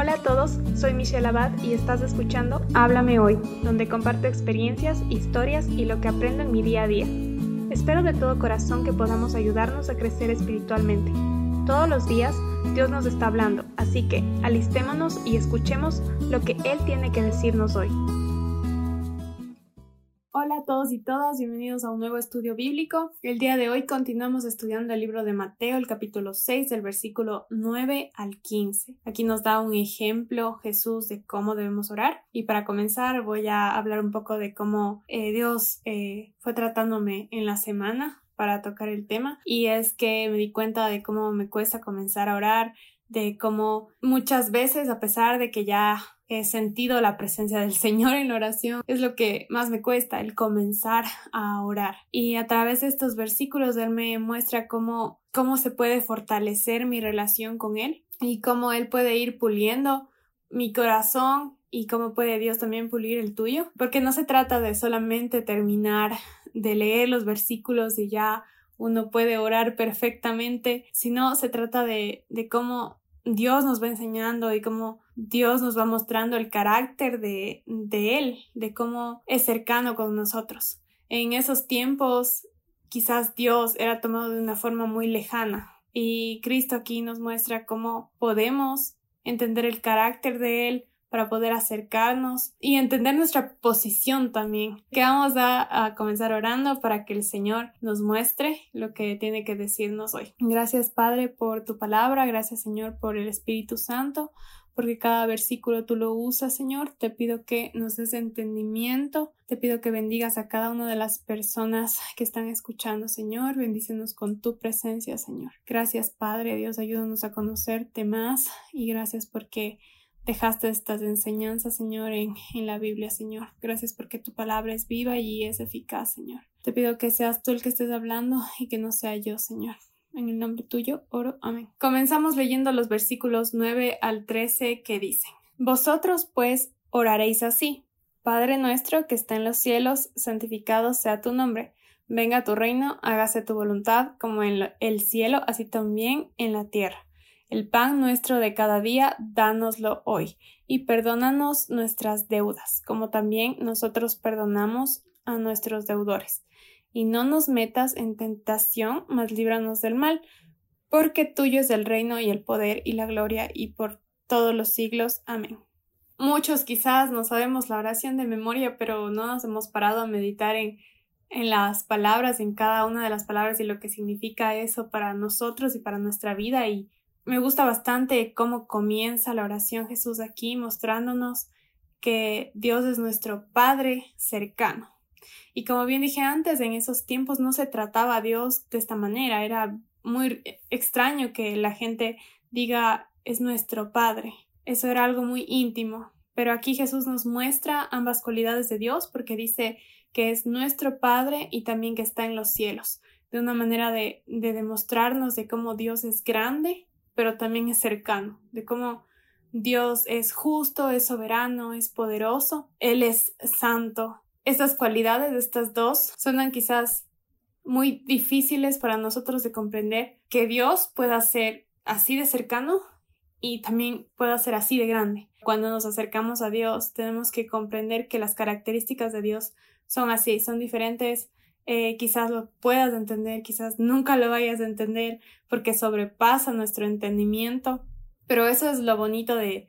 Hola a todos, soy Michelle Abad y estás escuchando Háblame Hoy, donde comparto experiencias, historias y lo que aprendo en mi día a día. Espero de todo corazón que podamos ayudarnos a crecer espiritualmente. Todos los días Dios nos está hablando, así que alistémonos y escuchemos lo que Él tiene que decirnos hoy. Hola a todos y todas, bienvenidos a un nuevo estudio bíblico. El día de hoy continuamos estudiando el libro de Mateo, el capítulo 6, del versículo 9 al 15. Aquí nos da un ejemplo Jesús de cómo debemos orar. Y para comenzar voy a hablar un poco de cómo eh, Dios eh, fue tratándome en la semana para tocar el tema. Y es que me di cuenta de cómo me cuesta comenzar a orar, de cómo muchas veces, a pesar de que ya he sentido la presencia del Señor en la oración, es lo que más me cuesta, el comenzar a orar. Y a través de estos versículos, Él me muestra cómo, cómo se puede fortalecer mi relación con Él y cómo Él puede ir puliendo mi corazón y cómo puede Dios también pulir el tuyo, porque no se trata de solamente terminar de leer los versículos y ya uno puede orar perfectamente, sino se trata de, de cómo Dios nos va enseñando y cómo Dios nos va mostrando el carácter de, de Él, de cómo es cercano con nosotros. En esos tiempos quizás Dios era tomado de una forma muy lejana y Cristo aquí nos muestra cómo podemos entender el carácter de Él, para poder acercarnos y entender nuestra posición también. Que vamos a, a, comenzar orando para que el Señor nos muestre lo que tiene que decirnos hoy. Gracias Padre por tu palabra, gracias Señor por el Espíritu Santo, porque cada versículo tú lo usas, Señor. Te pido que nos des entendimiento, te pido que bendigas a cada una de las personas que están escuchando, Señor. Bendícenos con tu presencia, Señor. Gracias, Padre Dios, ayúdanos a conocerte más y gracias porque dejaste estas enseñanzas, Señor, en, la Biblia, Señor. Gracias porque tu palabra es viva y es eficaz, Señor. Te pido que seas tú el que estés hablando y que no sea yo, Señor. En el nombre tuyo, oro. Amén. Comenzamos leyendo los versículos 9 al 13 que dicen, Vosotros pues oraréis así. Padre nuestro que está en los cielos, santificado sea tu nombre. Venga tu reino, hágase tu voluntad, como en el cielo, así también en la tierra. El pan nuestro de cada día, dánoslo hoy, y perdónanos nuestras deudas, como también nosotros perdonamos a nuestros deudores. Y no nos metas en tentación, mas líbranos del mal, porque tuyo es el reino y el poder y la gloria y por todos los siglos. Amén. Muchos quizás no sabemos la oración de memoria, pero no nos hemos parado a meditar en, en las palabras, en cada una de las palabras y lo que significa eso para nosotros y para nuestra vida y me gusta bastante cómo comienza la oración Jesús aquí mostrándonos que Dios es nuestro Padre cercano. Y como bien dije antes, en esos tiempos no se trataba a Dios de esta manera. Era muy extraño que la gente diga es nuestro Padre. Eso era algo muy íntimo. Pero aquí Jesús nos muestra ambas cualidades de Dios porque dice que es nuestro Padre y también que está en los cielos. De una manera de, de demostrarnos de cómo Dios es grande pero también es cercano, de cómo Dios es justo, es soberano, es poderoso, Él es santo. Estas cualidades, estas dos, suenan quizás muy difíciles para nosotros de comprender que Dios pueda ser así de cercano y también pueda ser así de grande. Cuando nos acercamos a Dios, tenemos que comprender que las características de Dios son así, son diferentes eh, quizás lo puedas entender, quizás nunca lo vayas a entender porque sobrepasa nuestro entendimiento, pero eso es lo bonito de,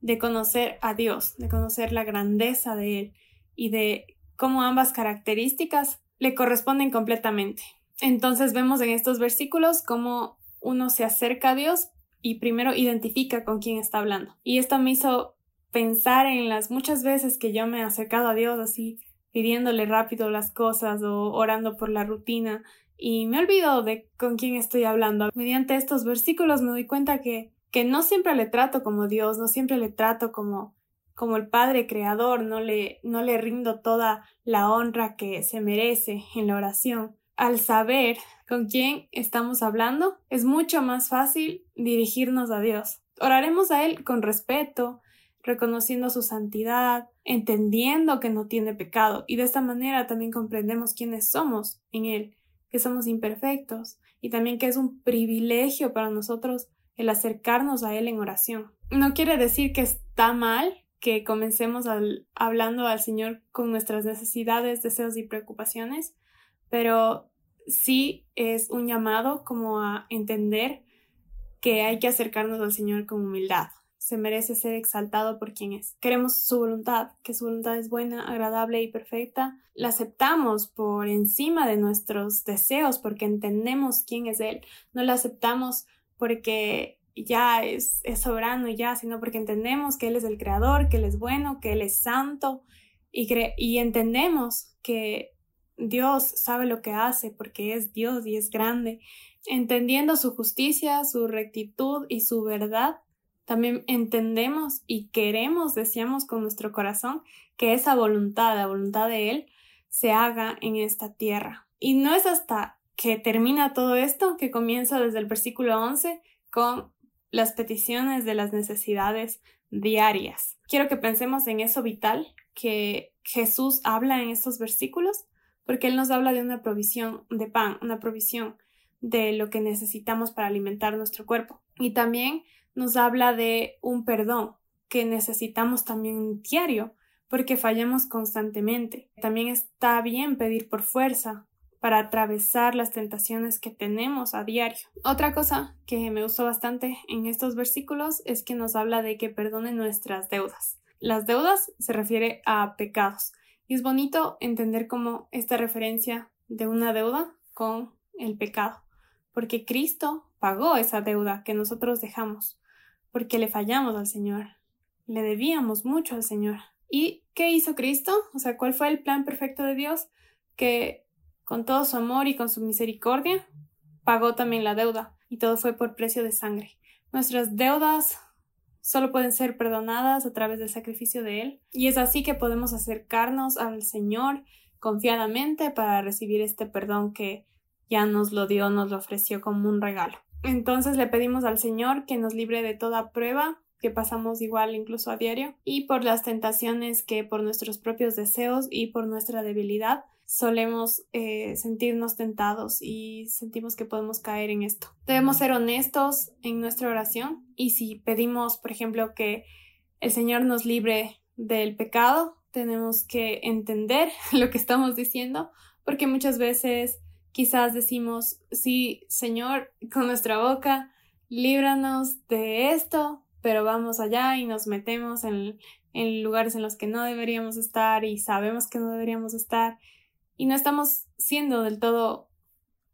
de conocer a Dios, de conocer la grandeza de Él y de cómo ambas características le corresponden completamente. Entonces vemos en estos versículos cómo uno se acerca a Dios y primero identifica con quién está hablando. Y esto me hizo pensar en las muchas veces que yo me he acercado a Dios así pidiéndole rápido las cosas o orando por la rutina y me olvido de con quién estoy hablando. Mediante estos versículos me doy cuenta que, que no siempre le trato como Dios, no siempre le trato como, como el Padre Creador, no le, no le rindo toda la honra que se merece en la oración. Al saber con quién estamos hablando, es mucho más fácil dirigirnos a Dios. Oraremos a Él con respeto, reconociendo su santidad, entendiendo que no tiene pecado, y de esta manera también comprendemos quiénes somos en Él, que somos imperfectos, y también que es un privilegio para nosotros el acercarnos a Él en oración. No quiere decir que está mal que comencemos hablando al Señor con nuestras necesidades, deseos y preocupaciones, pero sí es un llamado como a entender que hay que acercarnos al Señor con humildad. Se merece ser exaltado por quien es. Queremos su voluntad, que su voluntad es buena, agradable y perfecta. La aceptamos por encima de nuestros deseos porque entendemos quién es Él. No la aceptamos porque ya es, es soberano ya, sino porque entendemos que Él es el creador, que Él es bueno, que Él es santo y, y entendemos que Dios sabe lo que hace porque es Dios y es grande. Entendiendo su justicia, su rectitud y su verdad, también entendemos y queremos, deseamos con nuestro corazón que esa voluntad, la voluntad de Él, se haga en esta tierra. Y no es hasta que termina todo esto que comienza desde el versículo 11 con las peticiones de las necesidades diarias. Quiero que pensemos en eso vital que Jesús habla en estos versículos porque Él nos habla de una provisión de pan, una provisión de lo que necesitamos para alimentar nuestro cuerpo. Y también nos habla de un perdón que necesitamos también diario, porque fallamos constantemente. También está bien pedir por fuerza para atravesar las tentaciones que tenemos a diario. Otra cosa que me gustó bastante en estos versículos es que nos habla de que perdone nuestras deudas. Las deudas se refiere a pecados y es bonito entender cómo esta referencia de una deuda con el pecado, porque Cristo pagó esa deuda que nosotros dejamos, porque le fallamos al Señor, le debíamos mucho al Señor. ¿Y qué hizo Cristo? O sea, ¿cuál fue el plan perfecto de Dios? Que con todo su amor y con su misericordia pagó también la deuda, y todo fue por precio de sangre. Nuestras deudas solo pueden ser perdonadas a través del sacrificio de Él. Y es así que podemos acercarnos al Señor confiadamente para recibir este perdón que ya nos lo dio, nos lo ofreció como un regalo. Entonces le pedimos al Señor que nos libre de toda prueba que pasamos igual incluso a diario y por las tentaciones que por nuestros propios deseos y por nuestra debilidad solemos eh, sentirnos tentados y sentimos que podemos caer en esto. Debemos ser honestos en nuestra oración y si pedimos, por ejemplo, que el Señor nos libre del pecado, tenemos que entender lo que estamos diciendo porque muchas veces quizás decimos, sí, Señor, con nuestra boca, líbranos de esto, pero vamos allá y nos metemos en, lugares en los que no deberíamos estar y sabemos que no deberíamos estar y no estamos siendo del todo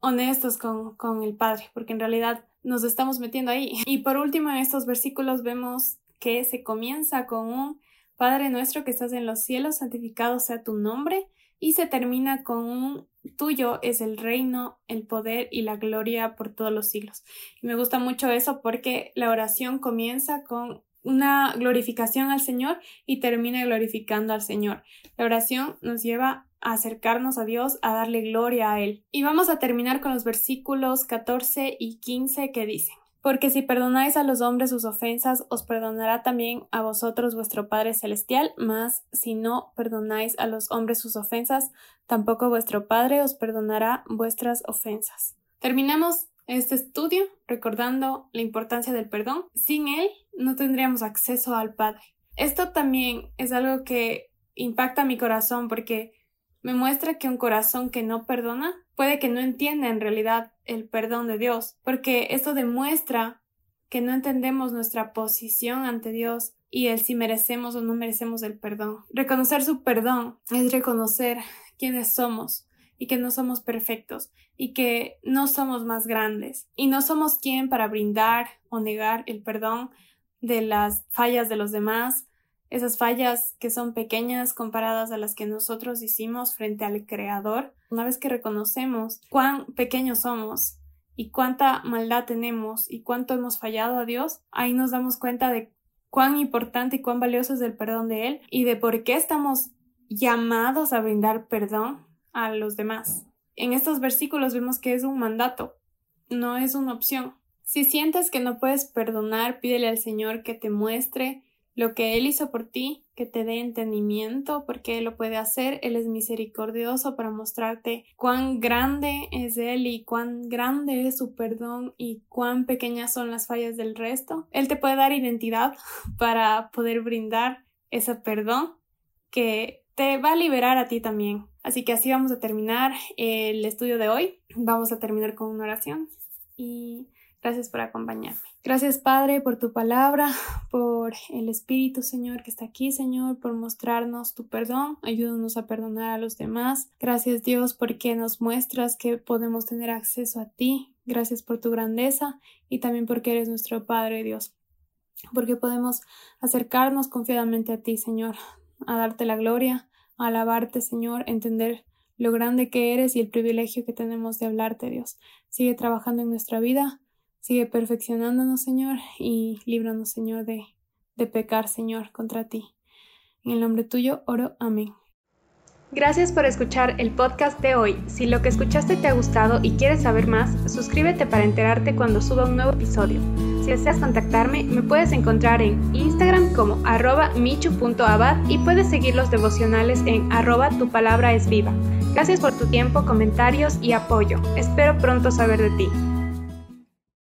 honestos con, con el Padre, porque en realidad nos estamos metiendo ahí. Y por último, en estos versículos vemos que se comienza con un Padre nuestro que estás en los cielos, santificado sea tu nombre, y se termina con un tuyo es el reino, el poder y la gloria por todos los siglos. Y me gusta mucho eso porque la oración comienza con una glorificación al Señor y termina glorificando al Señor. La oración nos lleva acercarnos a Dios, a darle gloria a Él. Y vamos a terminar con los versículos 14 y 15 que dicen. Porque si perdonáis a los hombres sus ofensas, os perdonará también a vosotros vuestro Padre Celestial, mas si no perdonáis a los hombres sus ofensas, tampoco vuestro Padre os perdonará vuestras ofensas. Terminamos este estudio recordando la importancia del perdón. Sin él no tendríamos acceso al Padre. Esto también es algo que impacta mi corazón porque me muestra que un corazón que no perdona puede que no entienda en realidad el perdón de Dios, porque esto demuestra que no entendemos nuestra posición ante Dios y el si merecemos o no merecemos el perdón. Reconocer su perdón es reconocer quiénes somos y que no somos perfectos y que no somos más grandes y no somos quien para brindar o negar el perdón de las fallas de los demás esas fallas que son pequeñas comparadas a las que nosotros hicimos frente al Creador, una vez que reconocemos cuán pequeños somos y cuánta maldad tenemos y cuánto hemos fallado a Dios, ahí nos damos cuenta de cuán importante y cuán valioso es el perdón de Él y de por qué estamos llamados a brindar perdón a los demás. En estos versículos vemos que es un mandato, no es una opción. Si sientes que no puedes perdonar, pídele al Señor que te muestre lo que Él hizo por ti, que te dé entendimiento, porque Él lo puede hacer. Él es misericordioso para mostrarte cuán grande es Él y cuán grande es su perdón y cuán pequeñas son las fallas del resto. Él te puede dar identidad para poder brindar ese perdón que te va a liberar a ti también. Así que así vamos a terminar el estudio de hoy. Vamos a terminar con una oración y gracias por acompañarme. Gracias Padre por tu palabra, por el Espíritu Señor que está aquí Señor, por mostrarnos tu perdón, ayúdanos a perdonar a los demás. Gracias Dios porque nos muestras que podemos tener acceso a ti. Gracias por tu grandeza y también porque eres nuestro Padre Dios, porque podemos acercarnos confiadamente a ti Señor, a darte la gloria, a alabarte Señor, entender lo grande que eres y el privilegio que tenemos de hablarte Dios. Sigue trabajando en nuestra vida Sigue perfeccionándonos, Señor, y líbranos, Señor, de, de pecar, Señor, contra ti. En el nombre tuyo oro. Amén. Gracias por escuchar el podcast de hoy. Si lo que escuchaste te ha gustado y quieres saber más, suscríbete para enterarte cuando suba un nuevo episodio. Si deseas contactarme, me puedes encontrar en Instagram como arroba michu.abad y puedes seguir los devocionales en arroba tu palabra es viva. Gracias por tu tiempo, comentarios y apoyo. Espero pronto saber de ti.